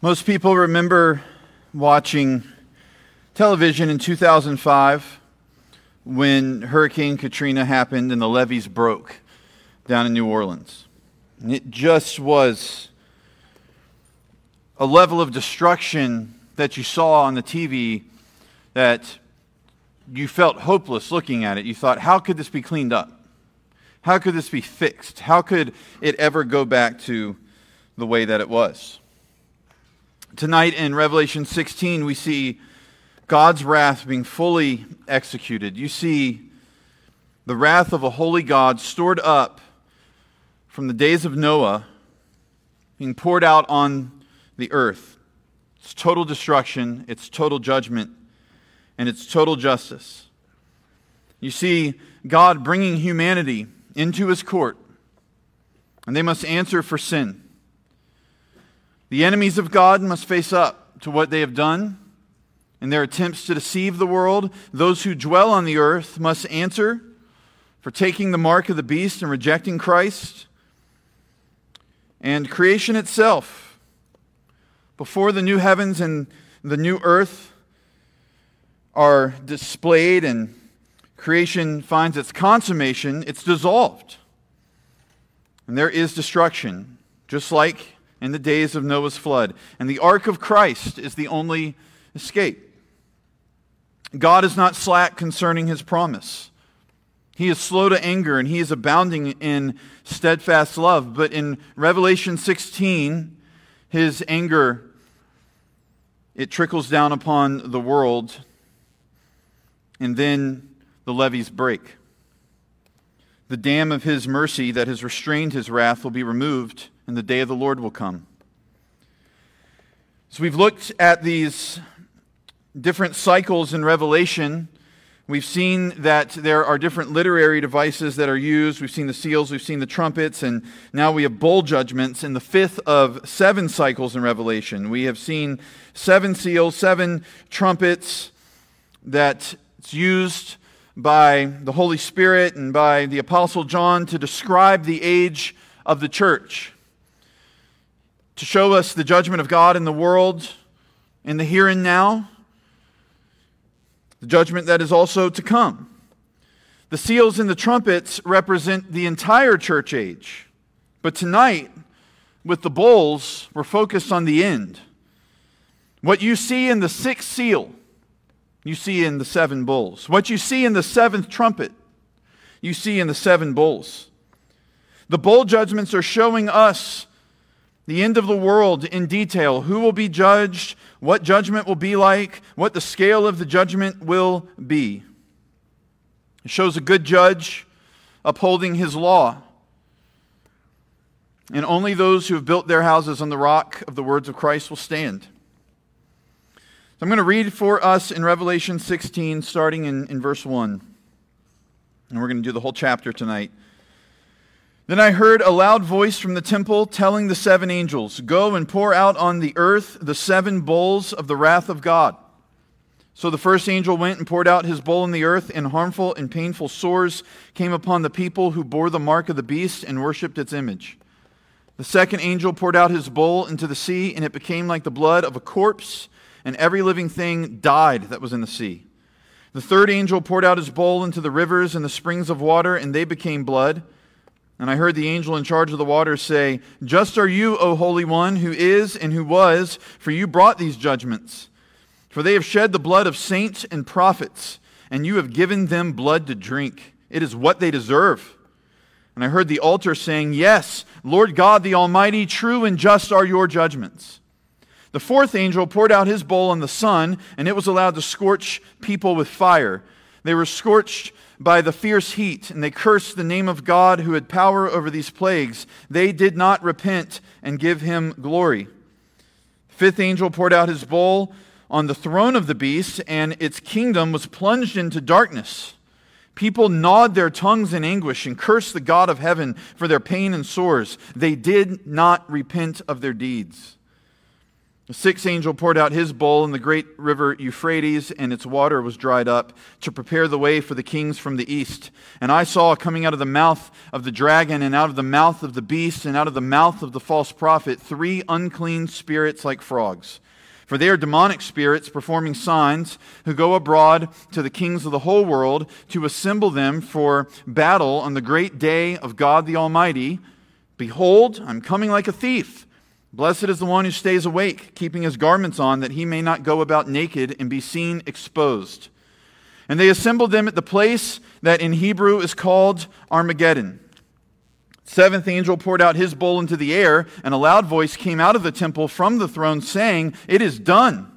Most people remember watching television in 2005 when Hurricane Katrina happened and the levees broke down in New Orleans. And it just was a level of destruction that you saw on the TV that you felt hopeless looking at it. You thought, how could this be cleaned up? How could this be fixed? How could it ever go back to the way that it was? Tonight in Revelation 16, we see God's wrath being fully executed. You see the wrath of a holy God stored up from the days of Noah being poured out on the earth. It's total destruction, it's total judgment, and it's total justice. You see God bringing humanity into his court, and they must answer for sin. The enemies of God must face up to what they have done in their attempts to deceive the world. Those who dwell on the earth must answer for taking the mark of the beast and rejecting Christ. And creation itself, before the new heavens and the new earth are displayed and creation finds its consummation, it's dissolved. And there is destruction, just like in the days of Noah's flood. And the ark of Christ is the only escape. God is not slack concerning his promise. He is slow to anger and he is abounding in steadfast love. But in Revelation 16, his anger it trickles down upon the world and then the levees break. The dam of his mercy that has restrained his wrath will be removed and the day of the Lord will come. So we've looked at these different cycles in Revelation. We've seen that there are different literary devices that are used. We've seen the seals, we've seen the trumpets, and now we have bowl judgments in the fifth of seven cycles in Revelation. We have seen seven seals, seven trumpets that it's used by the Holy Spirit and by the Apostle John to describe the age of the church to show us the judgment of God in the world, in the here and now, the judgment that is also to come. The seals and the trumpets represent the entire church age. But tonight, with the bowls, we're focused on the end. What you see in the sixth seal, you see in the seven bowls. What you see in the seventh trumpet, you see in the seven bowls. The bowl judgments are showing us the end of the world in detail who will be judged, what judgment will be like, what the scale of the judgment will be. It shows a good judge upholding his law. And only those who have built their houses on the rock of the words of Christ will stand. So I'm going to read for us in Revelation 16, starting in, in verse 1. And we're going to do the whole chapter tonight. Then I heard a loud voice from the temple telling the seven angels, Go and pour out on the earth the seven bowls of the wrath of God. So the first angel went and poured out his bowl in the earth, and harmful and painful sores came upon the people who bore the mark of the beast and worshipped its image. The second angel poured out his bowl into the sea, and it became like the blood of a corpse, and every living thing died that was in the sea. The third angel poured out his bowl into the rivers and the springs of water, and they became blood. And I heard the angel in charge of the waters say, Just are you, O Holy One, who is and who was, for you brought these judgments. For they have shed the blood of saints and prophets, and you have given them blood to drink. It is what they deserve. And I heard the altar saying, Yes, Lord God the Almighty, true and just are your judgments. The fourth angel poured out his bowl on the sun, and it was allowed to scorch people with fire. They were scorched by the fierce heat, and they cursed the name of God who had power over these plagues. They did not repent and give him glory. The fifth angel poured out his bowl on the throne of the beast, and its kingdom was plunged into darkness. People gnawed their tongues in anguish and cursed the God of heaven for their pain and sores. They did not repent of their deeds. The sixth angel poured out his bowl in the great river Euphrates, and its water was dried up to prepare the way for the kings from the east. And I saw coming out of the mouth of the dragon, and out of the mouth of the beast, and out of the mouth of the false prophet, three unclean spirits like frogs. For they are demonic spirits performing signs, who go abroad to the kings of the whole world to assemble them for battle on the great day of God the Almighty. Behold, I'm coming like a thief. Blessed is the one who stays awake, keeping his garments on, that he may not go about naked and be seen exposed. And they assembled them at the place that in Hebrew is called Armageddon. Seventh angel poured out his bowl into the air, and a loud voice came out of the temple from the throne, saying, It is done.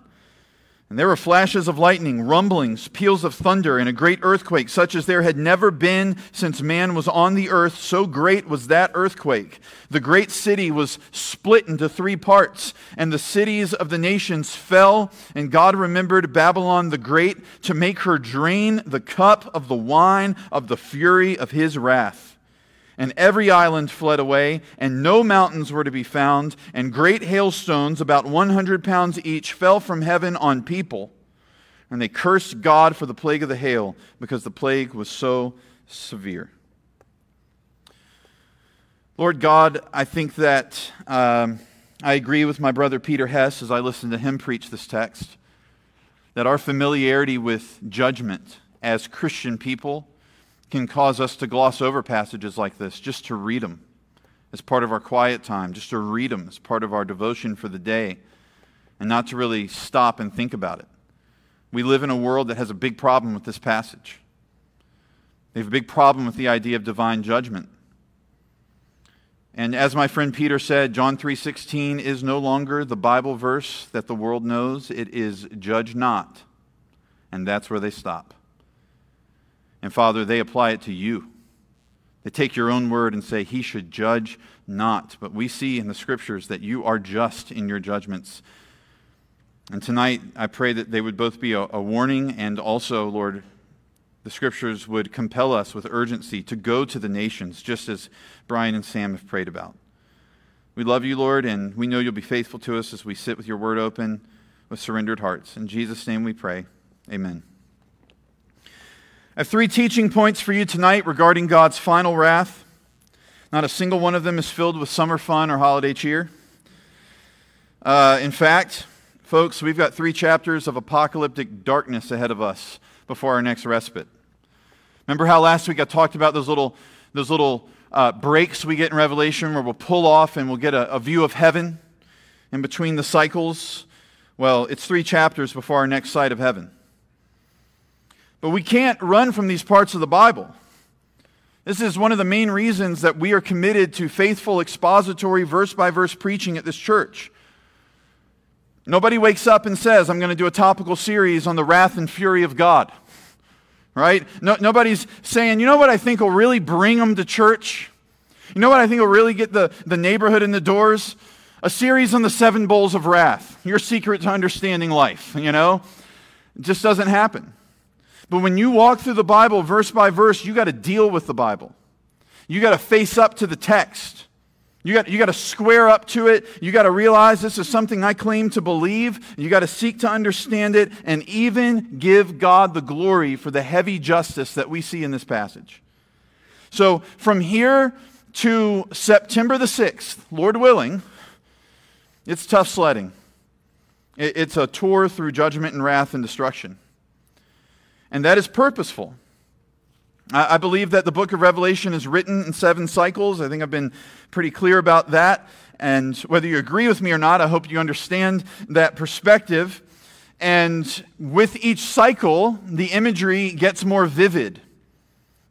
And there were flashes of lightning, rumblings, peals of thunder, and a great earthquake, such as there had never been since man was on the earth. So great was that earthquake. The great city was split into three parts, and the cities of the nations fell. And God remembered Babylon the Great to make her drain the cup of the wine of the fury of his wrath. And every island fled away, and no mountains were to be found, and great hailstones, about 100 pounds each, fell from heaven on people. And they cursed God for the plague of the hail, because the plague was so severe. Lord God, I think that um, I agree with my brother Peter Hess as I listened to him preach this text, that our familiarity with judgment as Christian people can cause us to gloss over passages like this, just to read them as part of our quiet time, just to read them as part of our devotion for the day, and not to really stop and think about it. We live in a world that has a big problem with this passage. They have a big problem with the idea of divine judgment. And as my friend Peter said, John 3:16 is no longer the Bible verse that the world knows. It is judge not. And that's where they stop. And Father, they apply it to you. They take your own word and say, He should judge not. But we see in the scriptures that you are just in your judgments. And tonight, I pray that they would both be a, a, warning and also, Lord, the scriptures would compel us with urgency to go to the nations, just as Brian and Sam have prayed about. We love you, Lord, and we know you'll be faithful to us as we sit with your word open with surrendered hearts. In Jesus' name we pray. Amen. I have three teaching points for you tonight regarding God's final wrath. Not a single one of them is filled with summer fun or holiday cheer. Uh, in fact, folks, we've got three chapters of apocalyptic darkness ahead of us before our next respite. Remember how last week I talked about those little, those little uh, breaks we get in Revelation where we'll pull off and we'll get a, a view of heaven in between the cycles? Well, it's three chapters before our next sight of heaven. But we can't run from these parts of the Bible. This is one of the main reasons that we are committed to faithful expository verse by verse preaching at this church. Nobody wakes up and says, I'm going to do a topical series on the wrath and fury of God. Right? No, nobody's saying, you know what I think will really bring them to church? You know what I think will really get the, the neighborhood in the doors? A series on the seven bowls of wrath, your secret to understanding life, you know? It just doesn't happen. But when you walk through the Bible verse by verse, you got to deal with the Bible. You got to face up to the text. You got, you got to square up to it. You got to realize this is something I claim to believe. You got to seek to understand it and even give God the glory for the heavy justice that we see in this passage. So, from here to September the 6th, Lord willing, it's tough sledding. It's a tour through judgment and wrath and destruction and that is purposeful. I believe that the book of Revelation is written in seven cycles. I think I've been pretty clear about that. And whether you agree with me or not, I hope you understand that perspective. And with each cycle, the imagery gets more vivid.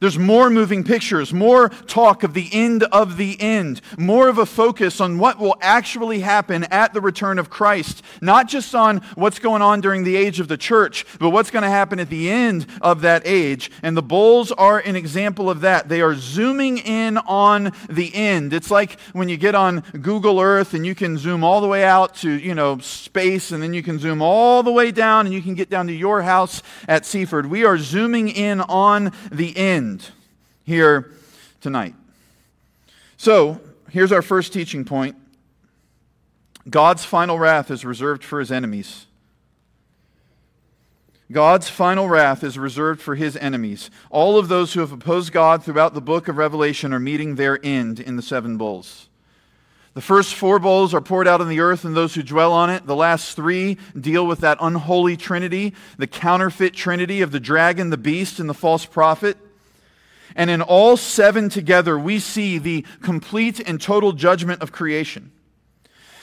There's more moving pictures, more talk of the end of the end, more of a focus on what will actually happen at the return of Christ, not just on what's going on during the age of the church, but what's going to happen at the end of that age. And the bowls are an example of that. They are zooming in on the end. It's like when you get on Google Earth and you can zoom all the way out to, you know, space and then you can zoom all the way down and you can get down to your house at Seaford. We are zooming in on the end end here tonight. So, here's our first teaching point God's final wrath is reserved for his enemies. God's final wrath is reserved for his enemies. All of those who have opposed God throughout the book of Revelation are meeting their end in the seven bowls. The first four bowls are poured out on the earth and those who dwell on it. The last three deal with that unholy trinity, the counterfeit trinity of the dragon, the beast, and the false prophet. And in all seven together, we see the complete and total judgment of creation.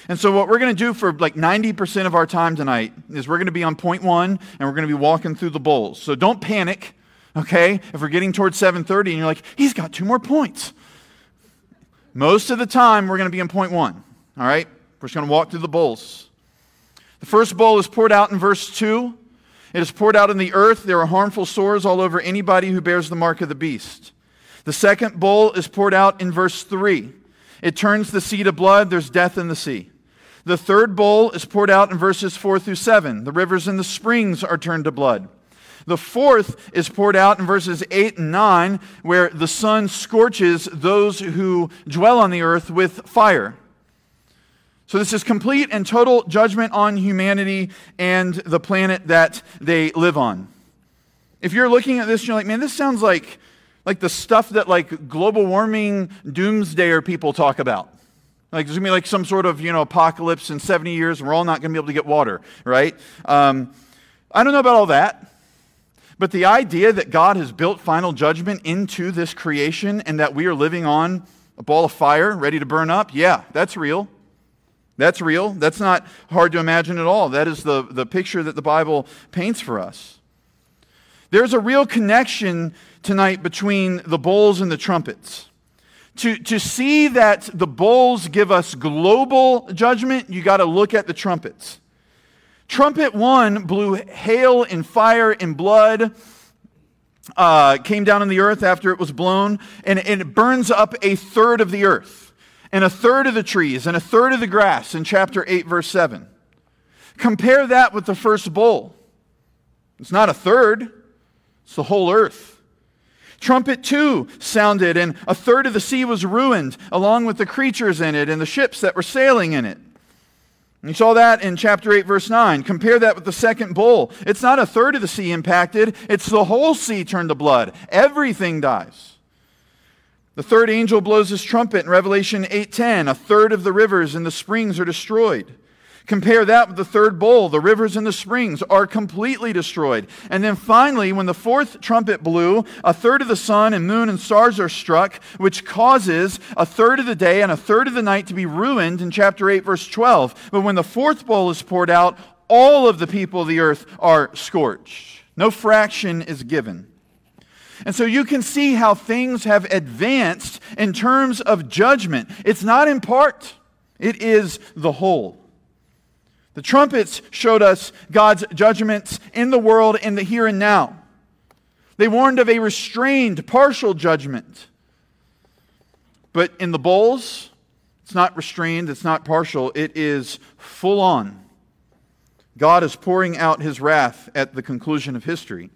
And so, what we're going to do for like 90% of our time tonight is we're going to be on point one and we're going to be walking through the bowls. So, don't panic, okay? If we're getting towards 7:30 and you're like, he's got two more points. Most of the time, we're going to be in point one, all right? We're just going to walk through the bowls. The first bowl is poured out in verse 2. It is poured out in the earth. There are harmful sores all over anybody who bears the mark of the beast. The second bowl is poured out in verse 3. It turns the sea to blood. There's death in the sea. The third bowl is poured out in verses 4 through 7. The rivers and the springs are turned to blood. The fourth is poured out in verses 8 and 9, where the sun scorches those who dwell on the earth with fire. So, this is complete and total judgment on humanity and the planet that they live on. If you're looking at this, and you're like, man, this sounds like, like the stuff that like global warming doomsdayer people talk about. Like there's gonna be like some sort of you know apocalypse in 70 years, and we're all not gonna be able to get water, right? Um, I don't know about all that, but the idea that God has built final judgment into this creation and that we are living on a ball of fire ready to burn up, yeah, that's real. That's real. That's not hard to imagine at all. That is the, the picture that the Bible paints for us. There's a real connection tonight between the bowls and the trumpets to, to see that the bowls give us global judgment, you got to look at the trumpets. Trumpet one blew hail and fire and blood, uh, came down on the earth after it was blown, and, and it burns up a third of the earth, and a third of the trees, and a third of the grass in chapter 8, verse 7. Compare that with the first bowl. It's not a third, it's the whole earth. Trumpet two sounded, and a third of the sea was ruined, along with the creatures in it and the ships that were sailing in it. You saw that in chapter 8, verse 9. Compare that with the second bowl. It's not a third of the sea impacted, it's the whole sea turned to blood. Everything dies. The third angel blows his trumpet in Revelation 8:10. A third of the rivers and the springs are destroyed. Compare that with the third bowl. The rivers and the springs are completely destroyed. And then finally, when the fourth trumpet blew, a third of the sun and moon and stars are struck, which causes a third of the day and a third of the night to be ruined in chapter 8, verse 12. But when the fourth bowl is poured out, all of the people of the earth are scorched. No fraction is given. And so you can see how things have advanced in terms of judgment. It's not in part, it is the whole. The trumpets showed us God's judgments in the world in the here and now. They warned of a restrained, partial judgment. But in the bowls, it's not restrained, it's not partial, it is full on. God is pouring out his wrath at the conclusion of history.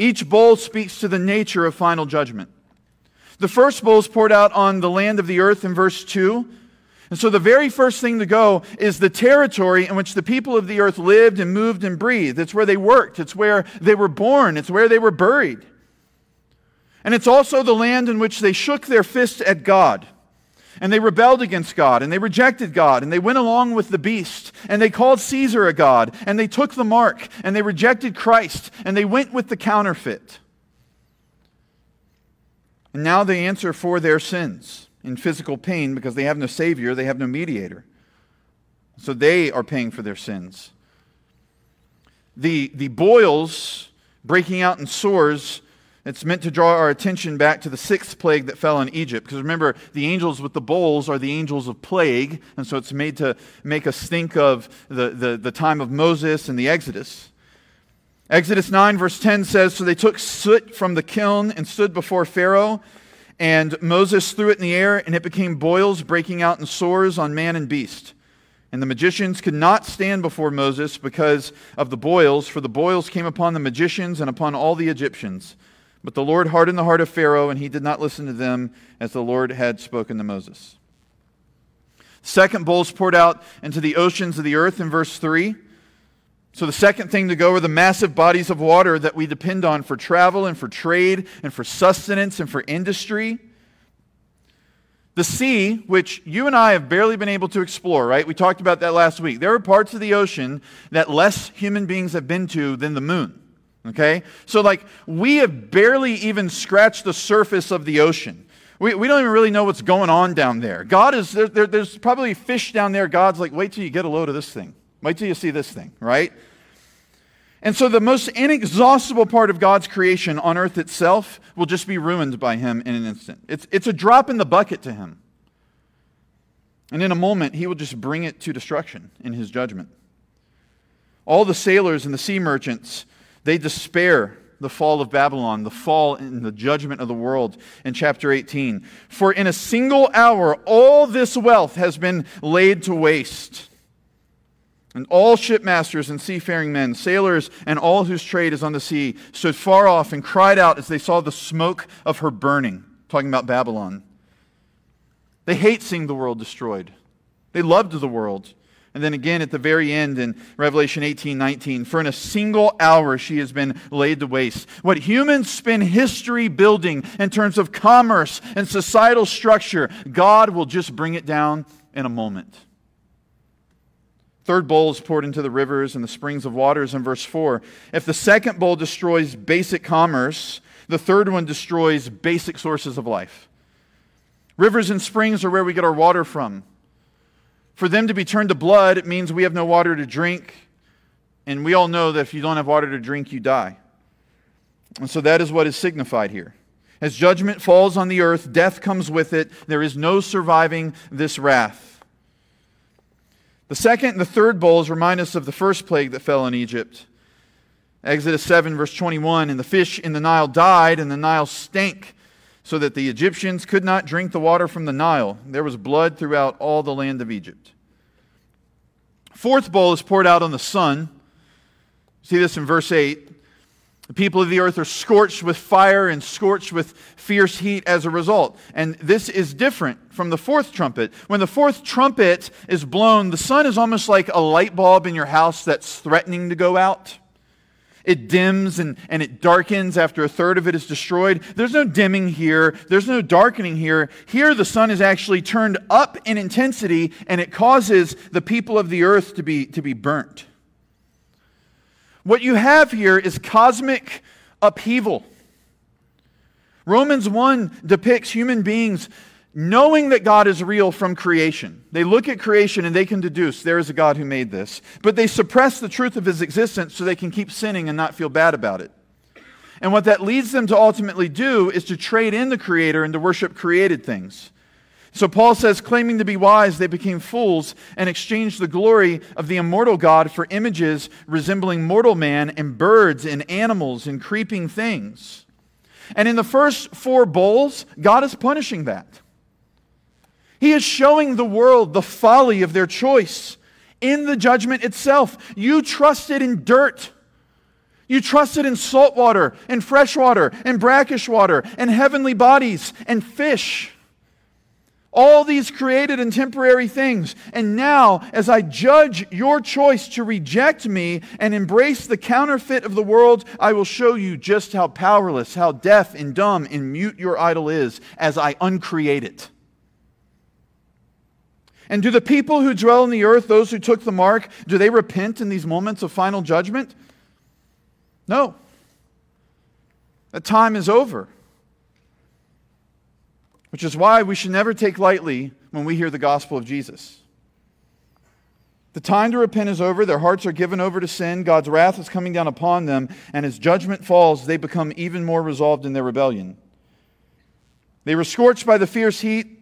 Each bowl speaks to the nature of final judgment. The first bowl is poured out on the land of the earth in verse 2. And so the very first thing to go is the territory in which the people of the earth lived and moved and breathed. It's where they worked, it's where they were born, it's where they were buried. And it's also the land in which they shook their fists at God. And they rebelled against God, and they rejected God, and they went along with the beast, and they called Caesar a God, and they took the mark, and they rejected Christ, and they went with the counterfeit. And now they answer for their sins in physical pain because they have no Savior, they have no mediator. So they are paying for their sins. The, the boils breaking out in sores, it's meant to draw our attention back to the sixth plague that fell on Egypt. Because remember, the angels with the bowls are the angels of plague. And so it's made to make us think of the, the, the time of Moses and the Exodus. Exodus 9, verse 10 says So they took soot from the kiln and stood before Pharaoh. And Moses threw it in the air, and it became boils breaking out in sores on man and beast. And the magicians could not stand before Moses because of the boils, for the boils came upon the magicians and upon all the Egyptians. But the Lord hardened the heart of Pharaoh, and he did not listen to them as the Lord had spoken to Moses. Second bowls poured out into the oceans of the earth in verse 3. So, the second thing to go are the massive bodies of water that we depend on for travel and for trade and for sustenance and for industry. The sea, which you and I have barely been able to explore, right? We talked about that last week. There are parts of the ocean that less human beings have been to than the moon. Okay? So, like, we have barely even scratched the surface of the ocean. We, we don't even really know what's going on down there. God is, there, there, there's probably fish down there. God's like, wait till you get a load of this thing. Wait till you see this thing, right? And so the most inexhaustible part of God's creation on earth itself will just be ruined by him in an instant. It's, it's a drop in the bucket to him. And in a moment, he will just bring it to destruction in his judgment. All the sailors and the sea merchants, they despair the fall of Babylon, the fall and the judgment of the world in chapter 18. For in a single hour, all this wealth has been laid to waste. And all shipmasters and seafaring men, sailors, and all whose trade is on the sea stood far off and cried out as they saw the smoke of her burning. Talking about Babylon. They hate seeing the world destroyed. They loved the world. And then again at the very end in Revelation 18 19, for in a single hour she has been laid to waste. What humans spend history building in terms of commerce and societal structure, God will just bring it down in a moment. Third bowl is poured into the rivers and the springs of waters in verse 4. If the second bowl destroys basic commerce, the third one destroys basic sources of life. Rivers and springs are where we get our water from. For them to be turned to blood, it means we have no water to drink. And we all know that if you don't have water to drink, you die. And so that is what is signified here. As judgment falls on the earth, death comes with it. There is no surviving this wrath. The second and the third bowls remind us of the first plague that fell on Egypt. Exodus 7, verse 21 And the fish in the Nile died, and the Nile stank, so that the Egyptians could not drink the water from the Nile. There was blood throughout all the land of Egypt. Fourth bowl is poured out on the sun. See this in verse 8. The people of the earth are scorched with fire and scorched with fierce heat as a result. And this is different from the fourth trumpet. When the fourth trumpet is blown, the sun is almost like a light bulb in your house that's threatening to go out. It dims and, and it darkens after a third of it is destroyed. There's no dimming here. There's no darkening here. Here, the sun is actually turned up in intensity and it causes the people of the earth to be, to be burnt. What you have here is cosmic upheaval. Romans 1 depicts human beings knowing that God is real from creation. They look at creation and they can deduce there is a God who made this, but they suppress the truth of his existence so they can keep sinning and not feel bad about it. And what that leads them to ultimately do is to trade in the Creator and to worship created things. So Paul says, claiming to be wise, they became fools and exchanged the glory of the immortal God for images resembling mortal man and birds and animals and creeping things. And in the first four bowls, God is punishing that. He is showing the world the folly of their choice in the judgment itself. You trusted in dirt. You trusted in salt water and fresh water and brackish water and heavenly bodies and fish. All these created and temporary things. And now, as I judge your choice to reject me and embrace the counterfeit of the world, I will show you just how powerless, how deaf and dumb and mute your idol is as I uncreate it. And do the people who dwell in the earth, those who took the mark, do they repent in these moments of final judgment? No. That time is over. Which is why we should never take lightly when we hear the gospel of Jesus. The time to repent is over. Their hearts are given over to sin. God's wrath is coming down upon them. And as judgment falls, they become even more resolved in their rebellion. They were scorched by the fierce heat.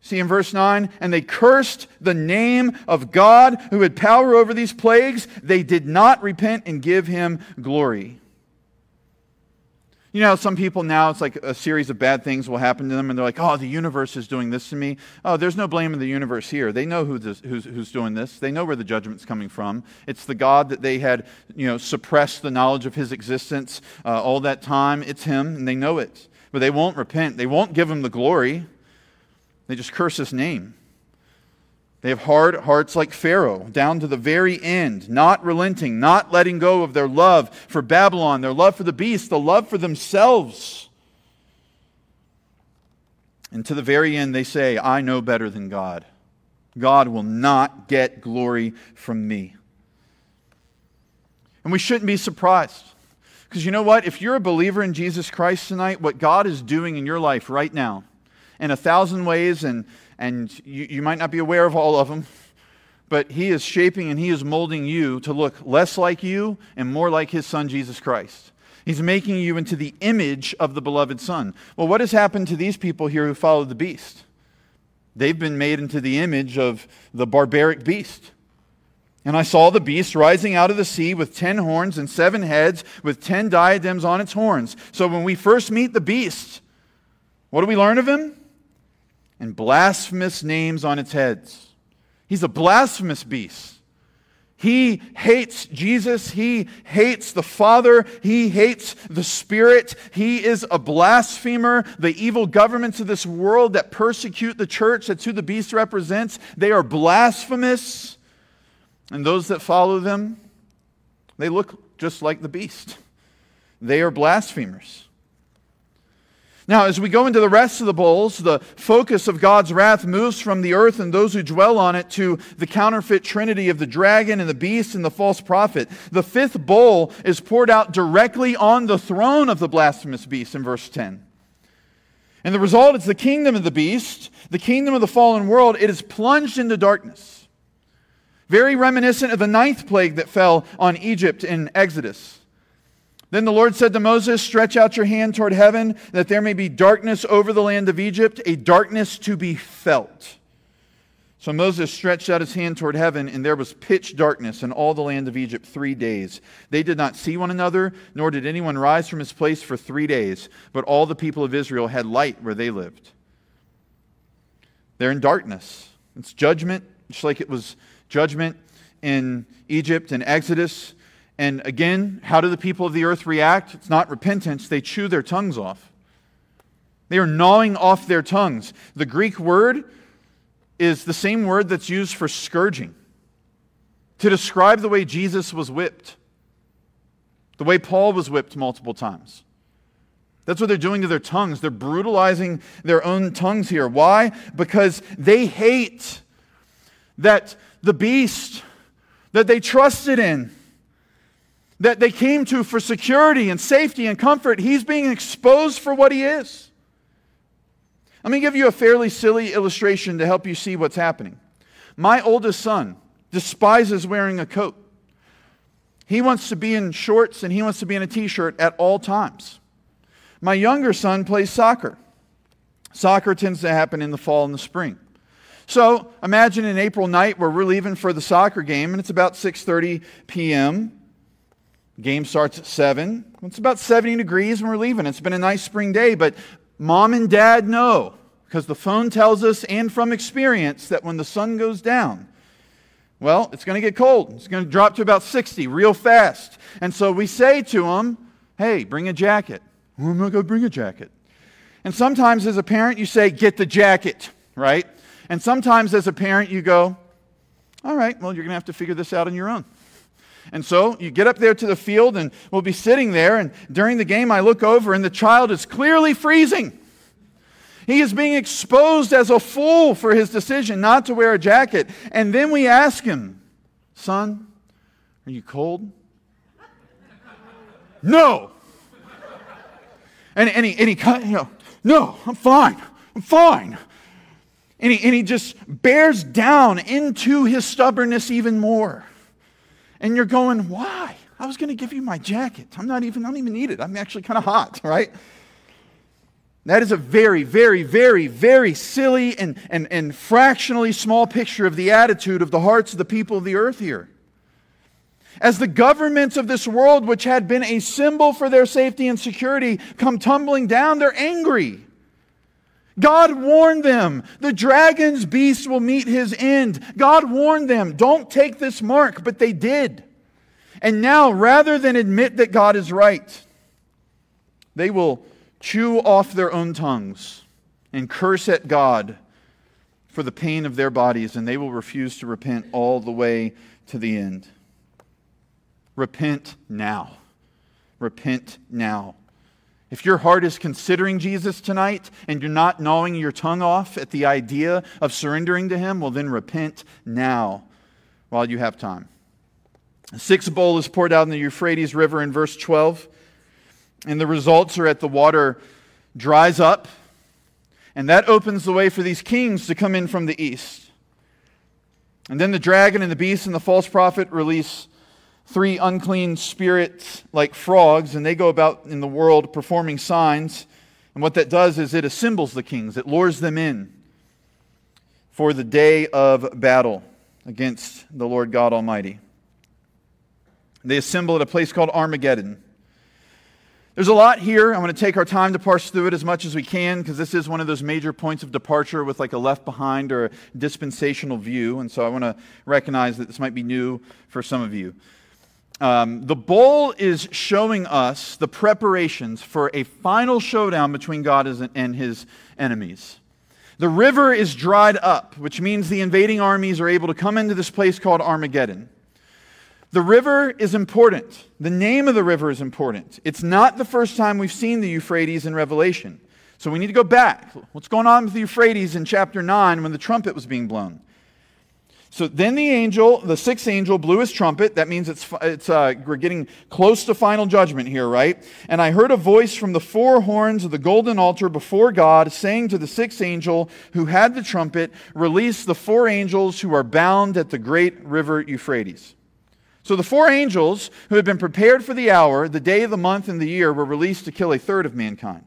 See in verse 9, and they cursed the name of God who had power over these plagues. They did not repent and give him glory. You know, some people now, it's like a series of bad things will happen to them, and they're like, oh, the universe is doing this to me. Oh, there's no blame in the universe here. They know who's, who's doing this, they know where the judgment's coming from. It's the God that they had, you know, suppressed the knowledge of his existence uh, all that time. It's him, and they know it. But they won't repent, they won't give him the glory. They just curse his name. They have hard hearts like Pharaoh, down to the very end, not relenting, not letting go of their love for Babylon, their love for the beast, the love for themselves. And to the very end, they say, I know better than God. God will not get glory from me. And we shouldn't be surprised. Because you know what? If you're a believer in Jesus Christ tonight, what God is doing in your life right now, in a thousand ways, and and you, you might not be aware of all of them, but He is shaping and He is molding you to look less like you and more like His Son, Jesus Christ. He's making you into the image of the beloved Son. Well, what has happened to these people here who follow the beast? They've been made into the image of the barbaric beast. And I saw the beast rising out of the sea with ten horns and seven heads, with ten diadems on its horns. So when we first meet the beast, what do we learn of him? And blasphemous names on its heads. He's a blasphemous beast. He hates Jesus. He hates the Father. He hates the Spirit. He is a blasphemer. The evil governments of this world that persecute the church, that's who the beast represents, they are blasphemous. And those that follow them, they look just like the beast. They are blasphemers. Now, as we go into the rest of the bowls, the focus of God's wrath moves from the earth and those who dwell on it to the counterfeit trinity of the dragon and the beast and the false prophet. The fifth bowl is poured out directly on the throne of the blasphemous beast in verse 10. And the result is the kingdom of the beast, the kingdom of the fallen world, it is plunged into darkness. Very reminiscent of the ninth plague that fell on Egypt in Exodus. Then the Lord said to Moses, Stretch out your hand toward heaven, that there may be darkness over the land of Egypt, a darkness to be felt. So Moses stretched out his hand toward heaven, and there was pitch darkness in all the land of Egypt three days. They did not see one another, nor did anyone rise from his place for three days, but all the people of Israel had light where they lived. They're in darkness. It's judgment, just like it was judgment in Egypt and Exodus. And again, how do the people of the earth react? It's not repentance, they chew their tongues off. They are gnawing off their tongues. The Greek word is the same word that's used for scourging to describe the way Jesus was whipped, the way Paul was whipped multiple times. That's what they're doing to their tongues. They're brutalizing their own tongues here. Why? Because they hate that the beast that they trusted in that they came to for security and safety and comfort, he's being exposed for what he is. Let me give you a fairly silly illustration to help you see what's happening. My oldest son despises wearing a coat. He wants to be in shorts and he wants to be in a t shirt at all times. My younger son plays soccer. Soccer tends to happen in the fall and the spring. So imagine an April night where we're leaving for the soccer game and it's about 6:30 p.m. Game starts at 7. It's about 70 degrees when we're leaving. It's been a nice spring day, but mom and dad know because the phone tells us and from experience that when the sun goes down, well, it's going to get cold. It's going to drop to about 60 real fast. And so we say to them, hey, bring a jacket. Oh well, I'm not going to bring a jacket. And sometimes as a parent, you say, get the jacket, right? And sometimes as a parent, you go, all right, well, you're going to have to figure this out on your own. And so you get up there to the field, and we'll be sitting there. And during the game, I look over, and the child is clearly freezing. He is being exposed as a fool for his decision not to wear a jacket. And then we ask him, Son, are you cold? no. And, and, he, and he, you know, no, I'm fine. I'm fine. And he, and he just bears down into his stubbornness even more. And you're going, why? I was going to give you my jacket. I'm not even, I don't even need it. I'm actually kind of hot, right? That is a very, very, very, very silly and, and, and fractionally small picture of the attitude of the hearts of the people of the earth here. As the governments of this world, which had been a symbol for their safety and security, come tumbling down, they're angry. God warned them. The dragon's beast will meet his end. God warned them, don't take this mark, but they did. And now, rather than admit that God is right, they will chew off their own tongues and curse at God for the pain of their bodies, and they will refuse to repent all the way to the end. Repent now. Repent now. If your heart is considering Jesus tonight and you're not gnawing your tongue off at the idea of surrendering to Him, well, then repent now while you have time. The sixth bowl is poured out in the Euphrates River in verse 12, and the results are at the water dries up, and that opens the way for these kings to come in from the east. And then the dragon and the beast and the false prophet release three unclean spirits like frogs, and they go about in the world performing signs. And what that does is it assembles the kings, it lures them in for the day of battle against the Lord God Almighty. They assemble at a place called Armageddon. There's a lot here. I'm going to take our time to parse through it as much as we can because this is one of those major points of departure with like a left behind or a dispensational view. And so I want to recognize that this might be new for some of you. Um, the bowl is showing us the preparations for a final showdown between God and his enemies. The river is dried up, which means the invading armies are able to come into this place called Armageddon. The river is important. The name of the river is important. It's not the first time we've seen the Euphrates in Revelation. So we need to go back. What's going on with the Euphrates in chapter 9 when the trumpet was being blown? So then the angel, the sixth angel, blew his trumpet. That means it's, it's, uh, we're getting close to final judgment here, right? And I heard a voice from the four horns of the golden altar before God saying to the sixth angel who had the trumpet, Release the four angels who are bound at the great river Euphrates. So the four angels who had been prepared for the hour, the day, the month, and the year were released to kill a third of mankind.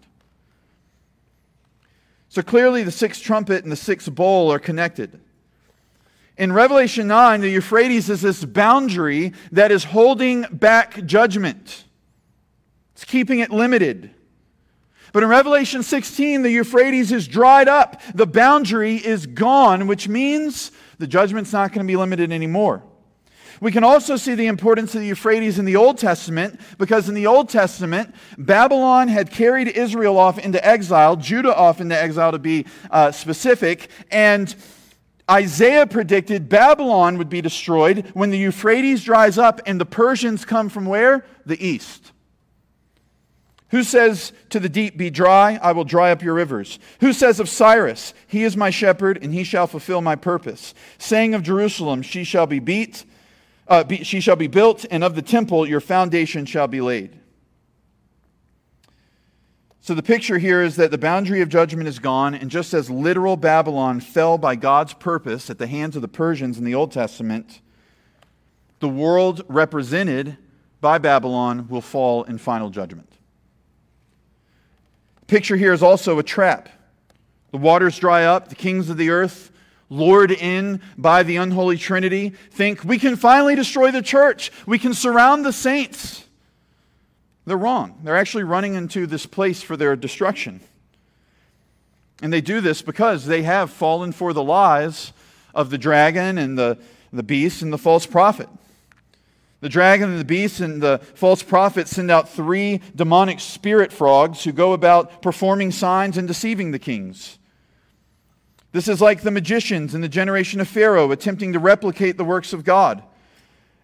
So clearly, the sixth trumpet and the sixth bowl are connected. In Revelation 9, the Euphrates is this boundary that is holding back judgment, it's keeping it limited. But in Revelation 16, the Euphrates is dried up. The boundary is gone, which means the judgment's not going to be limited anymore. We can also see the importance of the Euphrates in the Old Testament because in the Old Testament, Babylon had carried Israel off into exile, Judah off into exile to be uh, specific, and Isaiah predicted Babylon would be destroyed when the Euphrates dries up and the Persians come from where? The east. Who says to the deep, Be dry, I will dry up your rivers? Who says of Cyrus, He is my shepherd, and he shall fulfill my purpose? Saying of Jerusalem, She shall be beat, uh, be, she shall be built, and of the temple your foundation shall be laid. So the picture here is that the boundary of judgment is gone, and just as literal Babylon fell by God's purpose at the hands of the Persians in the Old Testament, the world represented by Babylon will fall in final judgment. Picture here is also a trap. The waters dry up, the kings of the earth, lured in by the unholy Trinity, think we can finally destroy the church, we can surround the saints. They're wrong. They're actually running into this place for their destruction. And they do this because they have fallen for the lies of the dragon and the, the beast and the false prophet. The dragon and the beast and the false prophet send out three demonic spirit frogs who go about performing signs and deceiving the kings. This is like the magicians in the generation of Pharaoh attempting to replicate the works of God.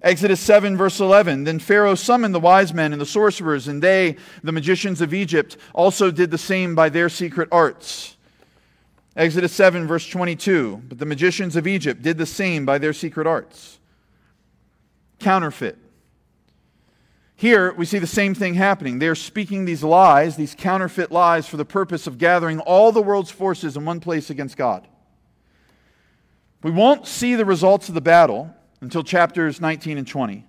Exodus 7, verse 11. Then Pharaoh summoned the wise men and the sorcerers, and they, the magicians of Egypt, also did the same by their secret arts. Exodus 7, verse 22. But the magicians of Egypt did the same by their secret arts. Counterfeit. Here, we see the same thing happening. They are speaking these lies, these counterfeit lies, for the purpose of gathering all the world's forces in one place against God. We won't see the results of the battle until chapters 19 and 20.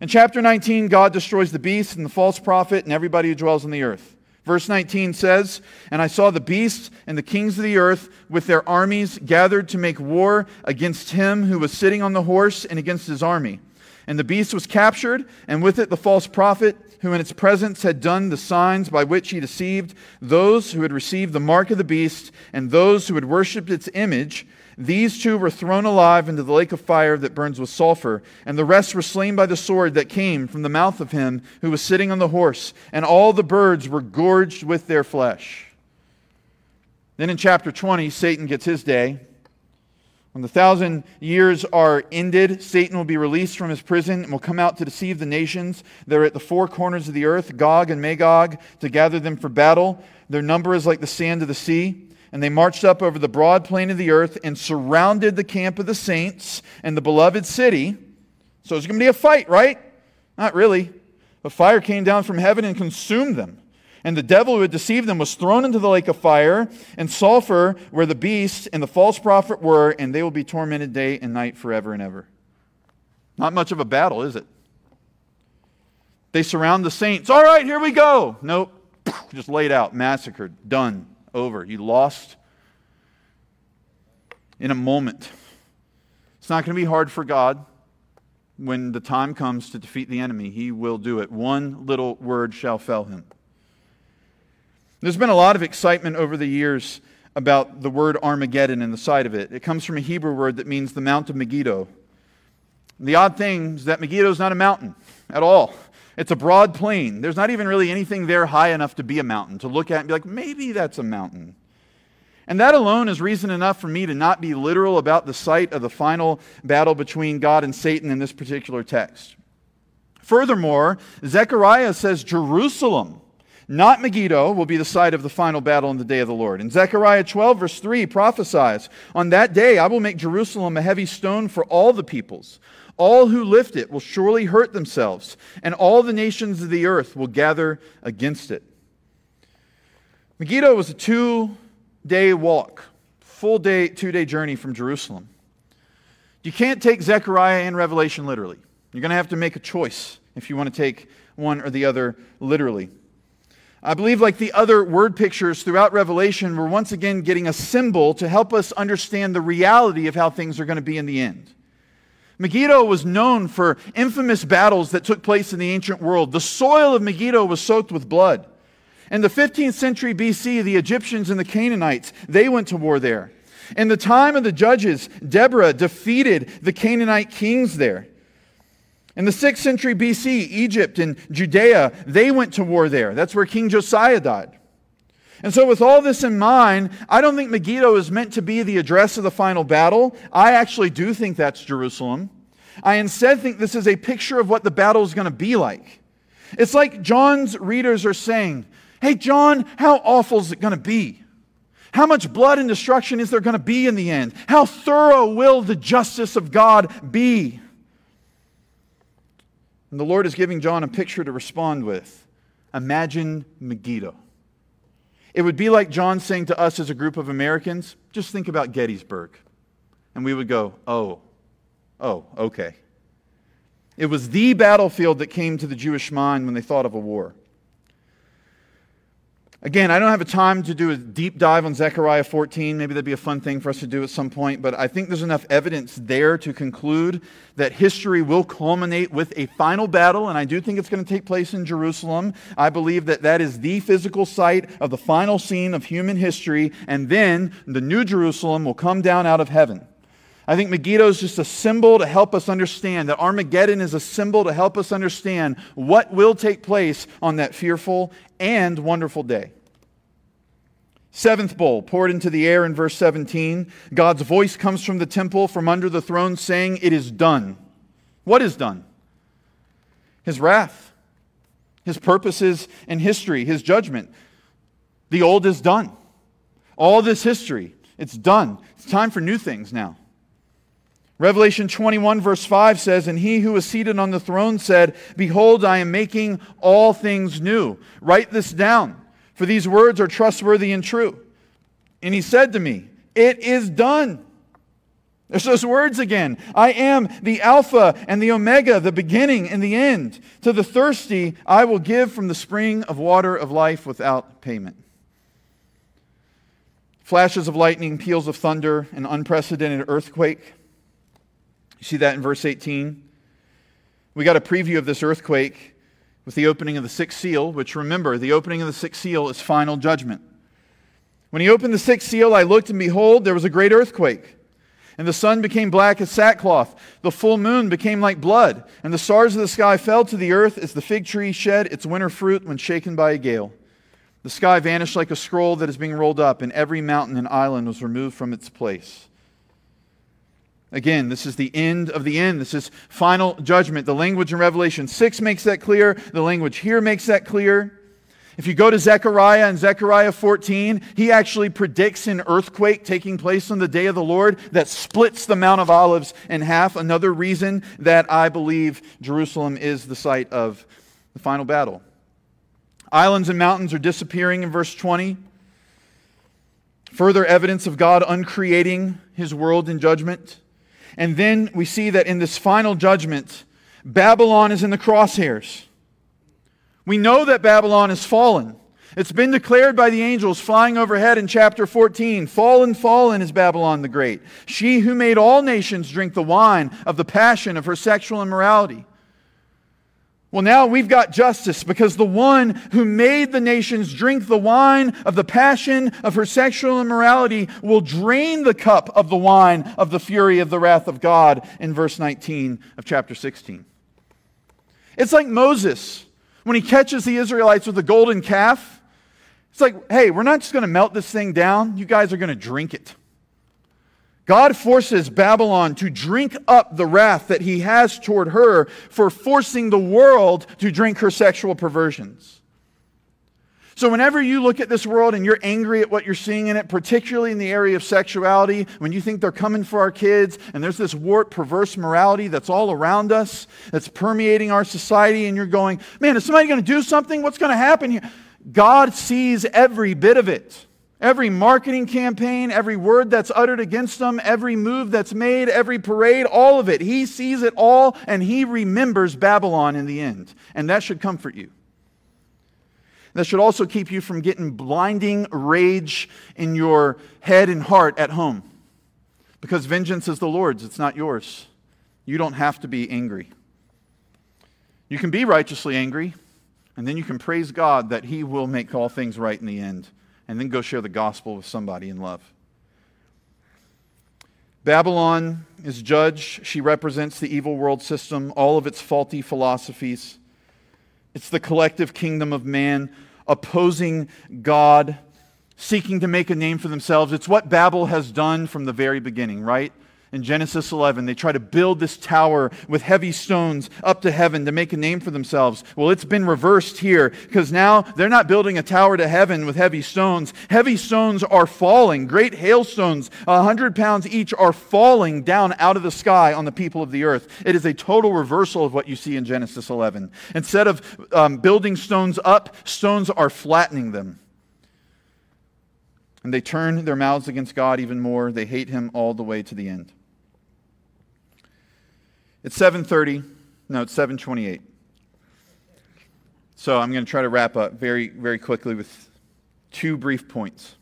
In chapter 19, God destroys the beast and the false prophet and everybody who dwells on the earth. Verse 19 says, And I saw the beast and the kings of the earth with their armies gathered to make war against him who was sitting on the horse and against his army. And the beast was captured, and with it the false prophet, who in its presence had done the signs by which he deceived those who had received the mark of the beast and those who had worshipped its image. These two were thrown alive into the lake of fire that burns with sulfur, and the rest were slain by the sword that came from the mouth of him who was sitting on the horse, and all the birds were gorged with their flesh. Then in chapter 20, Satan gets his day. When the thousand years are ended, Satan will be released from his prison and will come out to deceive the nations that are at the four corners of the earth, Gog and Magog, to gather them for battle. Their number is like the sand of the sea. And they marched up over the broad plain of the earth and surrounded the camp of the saints and the beloved city. So it's going to be a fight, right? Not really. A fire came down from heaven and consumed them. And the devil who had deceived them was thrown into the lake of fire and sulfur, where the beast and the false prophet were, and they will be tormented day and night forever and ever. Not much of a battle, is it? They surround the saints. All right, here we go. Nope. Just laid out, massacred, done, over. You lost in a moment. It's not going to be hard for God when the time comes to defeat the enemy. He will do it. One little word shall fell him. There's been a lot of excitement over the years about the word Armageddon and the site of it. It comes from a Hebrew word that means the Mount of Megiddo. The odd thing is that Megiddo is not a mountain at all. It's a broad plain. There's not even really anything there high enough to be a mountain, to look at and be like, maybe that's a mountain. And that alone is reason enough for me to not be literal about the site of the final battle between God and Satan in this particular text. Furthermore, Zechariah says Jerusalem not Megiddo, will be the site of the final battle in the day of the Lord. And Zechariah 12, verse 3 prophesies On that day I will make Jerusalem a heavy stone for all the peoples. All who lift it will surely hurt themselves, and all the nations of the earth will gather against it. Megiddo was a two day walk, full day, two day journey from Jerusalem. You can't take Zechariah and Revelation literally. You're going to have to make a choice if you want to take one or the other literally. I believe, like the other word pictures throughout Revelation, we're once again getting a symbol to help us understand the reality of how things are going to be in the end. Megiddo was known for infamous battles that took place in the ancient world. The soil of Megiddo was soaked with blood. In the 15th century BC, the Egyptians and the Canaanites, they went to war there. In the time of the judges, Deborah defeated the Canaanite kings there. In the 6th century BC, Egypt and Judea, they went to war there. That's where King Josiah died. And so, with all this in mind, I don't think Megiddo is meant to be the address of the final battle. I actually do think that's Jerusalem. I instead think this is a picture of what the battle is going to be like. It's like John's readers are saying, Hey, John, how awful is it going to be? How much blood and destruction is there going to be in the end? How thorough will the justice of God be? And the Lord is giving John a picture to respond with. Imagine Megiddo. It would be like John saying to us as a group of Americans, just think about Gettysburg. And we would go, oh, oh, okay. It was the battlefield that came to the Jewish mind when they thought of a war. Again, I don't have a time to do a deep dive on Zechariah 14. Maybe that'd be a fun thing for us to do at some point, but I think there's enough evidence there to conclude that history will culminate with a final battle, and I do think it's going to take place in Jerusalem. I believe that that is the physical site of the final scene of human history, and then the new Jerusalem will come down out of heaven. I think Megiddo is just a symbol to help us understand, that Armageddon is a symbol to help us understand what will take place on that fearful and wonderful day. Seventh bowl poured into the air in verse 17. God's voice comes from the temple, from under the throne, saying, It is done. What is done? His wrath, his purposes in history, his judgment. The old is done. All this history, it's done. It's time for new things now. Revelation 21, verse 5 says, And he who was seated on the throne said, Behold, I am making all things new. Write this down, for these words are trustworthy and true. And he said to me, It is done. There's those words again. I am the Alpha and the Omega, the beginning and the end. To the thirsty, I will give from the spring of water of life without payment. Flashes of lightning, peals of thunder, an unprecedented earthquake. You see that in verse 18? We got a preview of this earthquake with the opening of the sixth seal, which remember, the opening of the sixth seal is final judgment. When he opened the sixth seal, I looked, and behold, there was a great earthquake. And the sun became black as sackcloth. The full moon became like blood. And the stars of the sky fell to the earth as the fig tree shed its winter fruit when shaken by a gale. The sky vanished like a scroll that is being rolled up, and every mountain and island was removed from its place. Again, this is the end of the end. This is final judgment. The language in Revelation 6 makes that clear. The language here makes that clear. If you go to Zechariah and Zechariah 14, he actually predicts an earthquake taking place on the day of the Lord that splits the Mount of Olives in half. Another reason that I believe Jerusalem is the site of the final battle. Islands and mountains are disappearing in verse 20. Further evidence of God uncreating his world in judgment. And then we see that in this final judgment, Babylon is in the crosshairs. We know that Babylon is fallen. It's been declared by the angels flying overhead in chapter 14 Fallen, fallen is Babylon the Great. She who made all nations drink the wine of the passion of her sexual immorality. Well, now we've got justice because the one who made the nations drink the wine of the passion of her sexual immorality will drain the cup of the wine of the fury of the wrath of God in verse 19 of chapter 16. It's like Moses when he catches the Israelites with the golden calf. It's like, hey, we're not just going to melt this thing down, you guys are going to drink it. God forces Babylon to drink up the wrath that he has toward her for forcing the world to drink her sexual perversions. So, whenever you look at this world and you're angry at what you're seeing in it, particularly in the area of sexuality, when you think they're coming for our kids and there's this warped, perverse morality that's all around us, that's permeating our society, and you're going, man, is somebody going to do something? What's going to happen here? God sees every bit of it. Every marketing campaign, every word that's uttered against them, every move that's made, every parade, all of it. He sees it all and he remembers Babylon in the end. And that should comfort you. That should also keep you from getting blinding rage in your head and heart at home. Because vengeance is the Lord's, it's not yours. You don't have to be angry. You can be righteously angry, and then you can praise God that He will make all things right in the end and then go share the gospel with somebody in love. Babylon is judge. She represents the evil world system, all of its faulty philosophies. It's the collective kingdom of man opposing God, seeking to make a name for themselves. It's what Babel has done from the very beginning, right? In Genesis 11. They try to build this tower with heavy stones up to heaven to make a name for themselves. Well, it's been reversed here because now they're not building a tower to heaven with heavy stones. Heavy stones are falling. Great hailstones, 100 pounds each, are falling down out of the sky on the people of the earth. It is a total reversal of what you see in Genesis 11. Instead of um, building stones up, stones are flattening them. And they turn their mouths against God even more. They hate him all the way to the end. It's 7:30. No, it's 7:28. So I'm going to try to wrap up very very quickly with two brief points.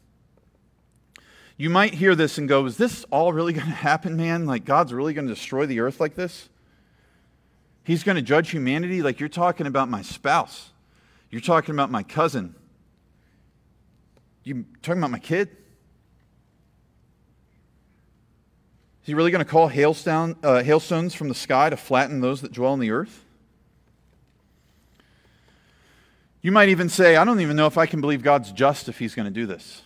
You might hear this and go, "Is this all really going to happen, man? Like God's really going to destroy the earth like this? He's going to judge humanity like you're talking about my spouse. You're talking about my cousin. You talking about my kid?" Is he really going to call hailstone, uh, hailstones from the sky to flatten those that dwell on the earth? You might even say, I don't even know if I can believe God's just if he's going to do this.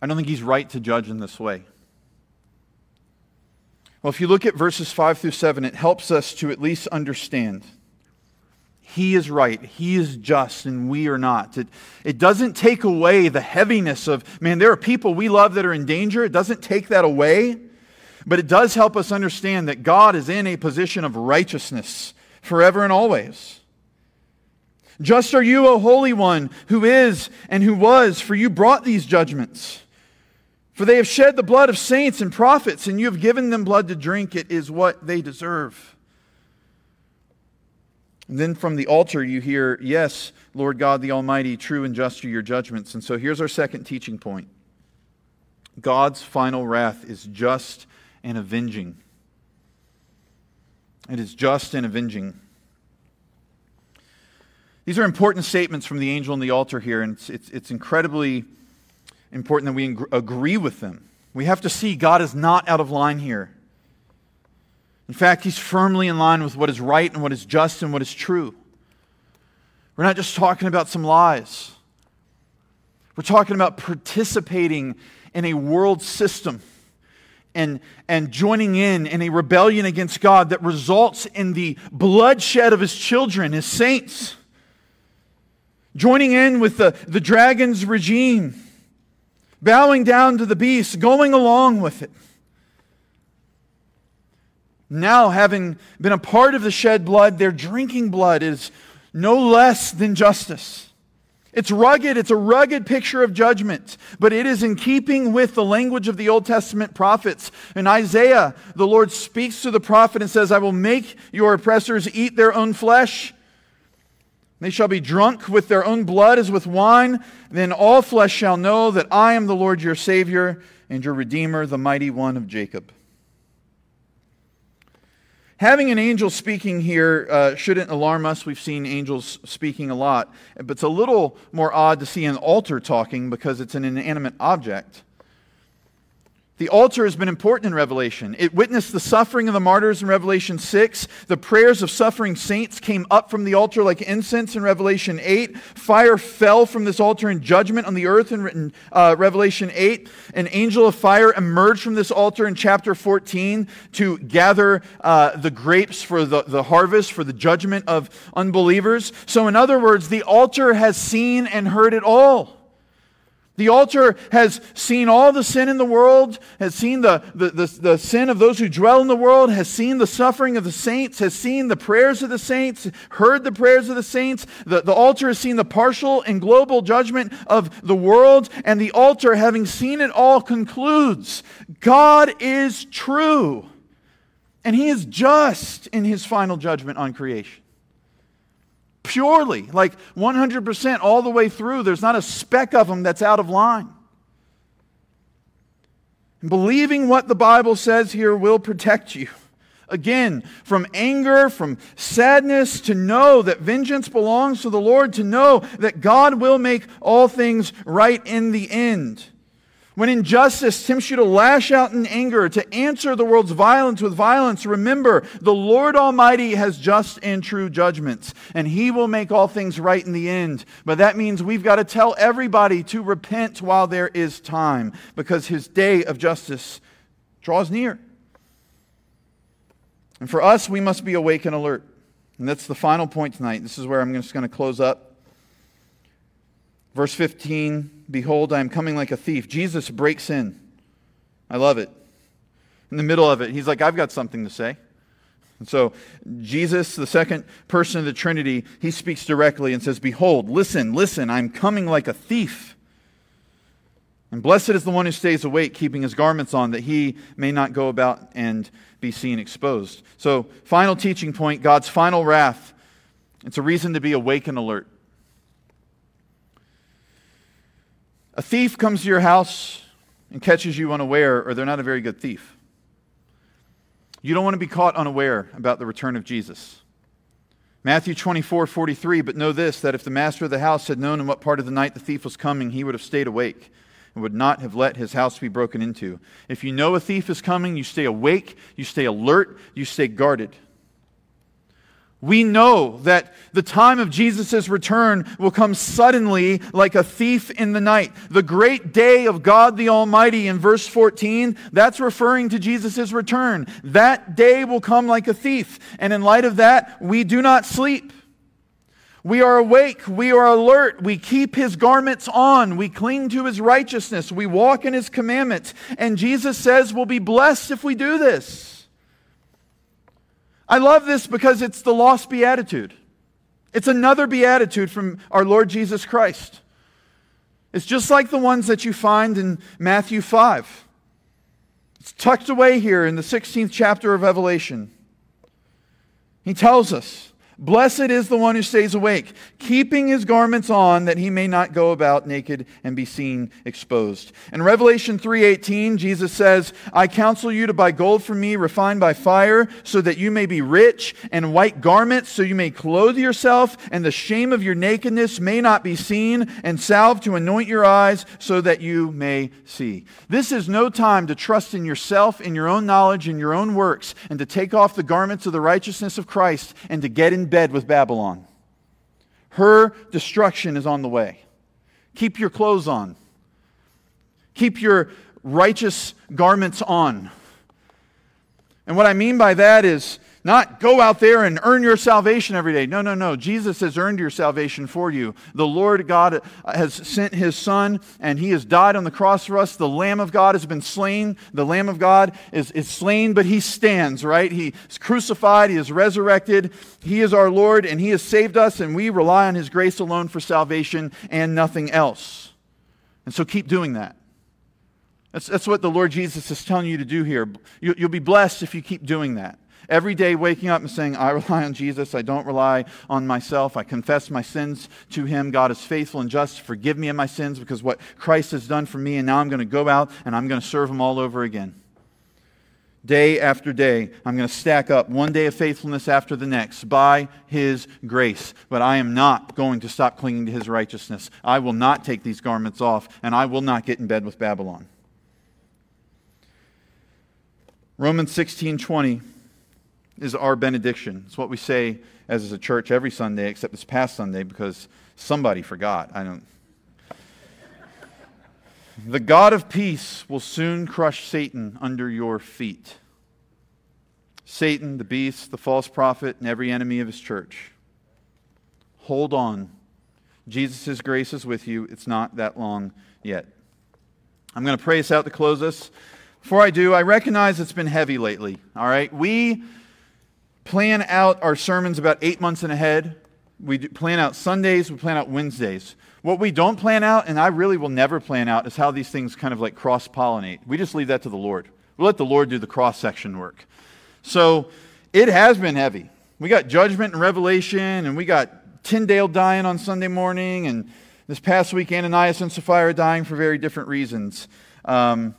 I don't think he's right to judge in this way. Well, if you look at verses 5 through 7, it helps us to at least understand he is right. He is just, and we are not. It, it doesn't take away the heaviness of, man, there are people we love that are in danger. It doesn't take that away. But it does help us understand that God is in a position of righteousness forever and always. Just are you, O Holy One, who is and who was, for you brought these judgments. For they have shed the blood of saints and prophets, and you have given them blood to drink. It is what they deserve. And then from the altar, you hear, Yes, Lord God the Almighty, true and just are your judgments. And so here's our second teaching point God's final wrath is just and avenging. It is just and avenging. These are important statements from the angel on the altar here, and it's, it's, it's incredibly important that we agree with them. We have to see God is not out of line here. In fact, he's firmly in line with what is right and what is just and what is true. We're not just talking about some lies. We're talking about participating in a world system and, and joining in in a rebellion against God that results in the bloodshed of his children, his saints. Joining in with the, the dragon's regime, bowing down to the beast, going along with it. Now, having been a part of the shed blood, their drinking blood is no less than justice. It's rugged, it's a rugged picture of judgment, but it is in keeping with the language of the Old Testament prophets. In Isaiah, the Lord speaks to the prophet and says, I will make your oppressors eat their own flesh. They shall be drunk with their own blood as with wine. Then all flesh shall know that I am the Lord your Savior and your Redeemer, the mighty one of Jacob. Having an angel speaking here uh, shouldn't alarm us. We've seen angels speaking a lot. But it's a little more odd to see an altar talking because it's an inanimate object. The altar has been important in Revelation. It witnessed the suffering of the martyrs in Revelation 6. The prayers of suffering saints came up from the altar like incense in Revelation 8. Fire fell from this altar in judgment on the earth in uh, Revelation 8. An angel of fire emerged from this altar in chapter 14 to gather uh, the grapes for the, the harvest, for the judgment of unbelievers. So, in other words, the altar has seen and heard it all. The altar has seen all the sin in the world, has seen the, the, the, the, sin of those who dwell in the world, has seen the suffering of the saints, has seen the prayers of the saints, heard the prayers of the saints. The, the altar has seen the partial and global judgment of the world, and the altar, having seen it all, concludes God is true, and He is just in His final judgment on creation purely, like 100% all the way through. There's not a speck of them that's out of line. Believing what the Bible says here will protect you. Again, from anger, from sadness, to know that vengeance belongs to the Lord, to know that God will make all things right in the end. When injustice tempts you to lash out in anger, to answer the world's violence with violence, remember the Lord Almighty has just and true judgments, and He will make all things right in the end. But that means we've got to tell everybody to repent while there is time, because His day of justice draws near. And for us, we must be awake and alert. And that's the final point tonight. This is where I'm just going to close up. Verse 15 Behold, I am coming like a thief. Jesus breaks in. I love it. In the middle of it, he's like, I've got something to say. And so, Jesus, the second person of the Trinity, he speaks directly and says, Behold, listen, listen, I'm coming like a thief. And blessed is the one who stays awake, keeping his garments on, that he may not go about and be seen exposed. So, final teaching point God's final wrath. It's a reason to be awake and alert. A thief comes to your house and catches you unaware, or they're not a very good thief. You don't want to be caught unaware about the return of Jesus. Matthew 24, 43, but know this, that if the master of the house had known in what part of the night the thief was coming, he would have stayed awake and would not have let his house be broken into. If you know a thief is coming, you stay awake, you stay alert, you stay guarded. We know that the time of Jesus' return will come suddenly like a thief in the night. The great day of God the Almighty in verse 14, that's referring to Jesus' return. That day will come like a thief. And in light of that, we do not sleep. We are awake. We are alert. We keep his garments on. We cling to his righteousness. We walk in his commandments. And Jesus says we'll be blessed if we do this. I love this because it's the lost beatitude. It's another beatitude from our Lord Jesus Christ. It's just like the ones that you find in Matthew 5. It's tucked away here in the 16th chapter of Revelation. He tells us Blessed is the one who stays awake, keeping his garments on that he may not go about naked and be seen exposed. In Revelation 3:18, Jesus says, "I counsel you to buy gold from me refined by fire, so that you may be rich, and white garments so you may clothe yourself, and the shame of your nakedness may not be seen, and salve to anoint your eyes so that you may see." This is no time to trust in yourself, in your own knowledge, in your own works, and to take off the garments of the righteousness of Christ and to get in bed with Babylon. Her destruction is on the way. Keep your clothes on. Keep your righteous garments on. And what I mean by that is not go out there and earn your salvation every day. No, no, no. Jesus has earned your salvation for you. The Lord God has sent his Son, and he has died on the cross for us. The Lamb of God has been slain. The Lamb of God is, is slain, but he stands, right? He is crucified, he is resurrected. He is our Lord, and he has saved us, and we rely on his grace alone for salvation and nothing else. And so keep doing that. That's, that's what the Lord Jesus is telling you to do here. You, you'll be blessed if you keep doing that. Every day waking up and saying, I rely on Jesus. I don't rely on myself. I confess my sins to Him. God is faithful and just forgive me of my sins because what Christ has done for me. And now I'm going to go out and I'm going to serve Him all over again. Day after day, I'm going to stack up one day of faithfulness after the next by His grace. But I am not going to stop clinging to His righteousness. I will not take these garments off, and I will not get in bed with Babylon. Romans 16 20 is our benediction. It's what we say as a church every Sunday, except this past Sunday because somebody forgot. I don't. The God of peace will soon crush Satan under your feet. Satan, the beast, the false prophet, and every enemy of his church. Hold on. Jesus' grace is with you. It's not that long yet. I'm going to pray us out to close us. Before I do, I recognize it's been heavy lately. All right? We plan out our sermons about eight months in ahead. We plan out Sundays, we plan out Wednesdays. What we don't plan out, and I really will never plan out, is how these things kind of like cross pollinate. We just leave that to the Lord. We'll let the Lord do the cross section work. So it has been heavy. We got judgment and revelation, and we got Tyndale dying on Sunday morning, and this past week, Ananias and Sapphira dying for very different reasons. Um,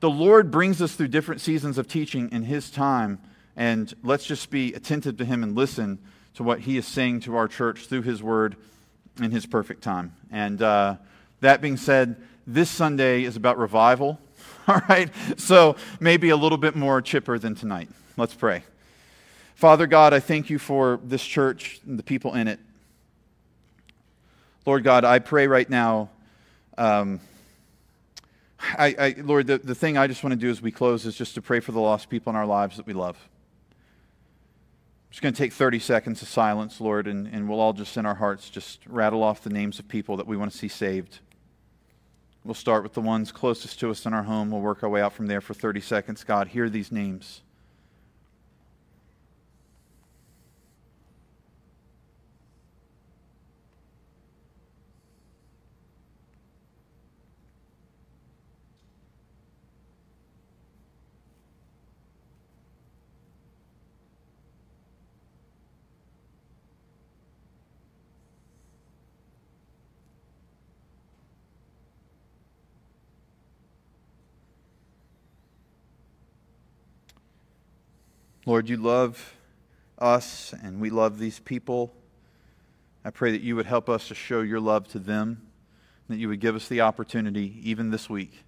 the Lord brings us through different seasons of teaching in His time, and let's just be attentive to Him and listen to what He is saying to our church through His Word in His perfect time. And uh, that being said, this Sunday is about revival, all right? So maybe a little bit more chipper than tonight. Let's pray. Father God, I thank you for this church and the people in it. Lord God, I pray right now. Um, I, I, Lord, the, the thing I just want to do as we close is just to pray for the lost people in our lives that we love. Just going to take 30 seconds of silence, Lord, and, and we'll all just in our hearts just rattle off the names of people that we want to see saved. We'll start with the ones closest to us in our home. We'll work our way out from there for 30 seconds. God, hear these names. Lord, you love us and we love these people. I pray that you would help us to show your love to them, that you would give us the opportunity, even this week,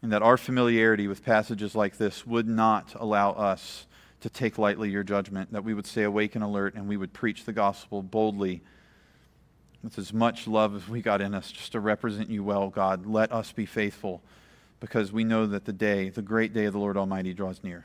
and that our familiarity with passages like this would not allow us to take lightly your judgment, that we would stay awake and alert and we would preach the gospel boldly with as much love as we got in us just to represent you well, God. Let us be faithful because we know that the day, the great day of the Lord Almighty, draws near.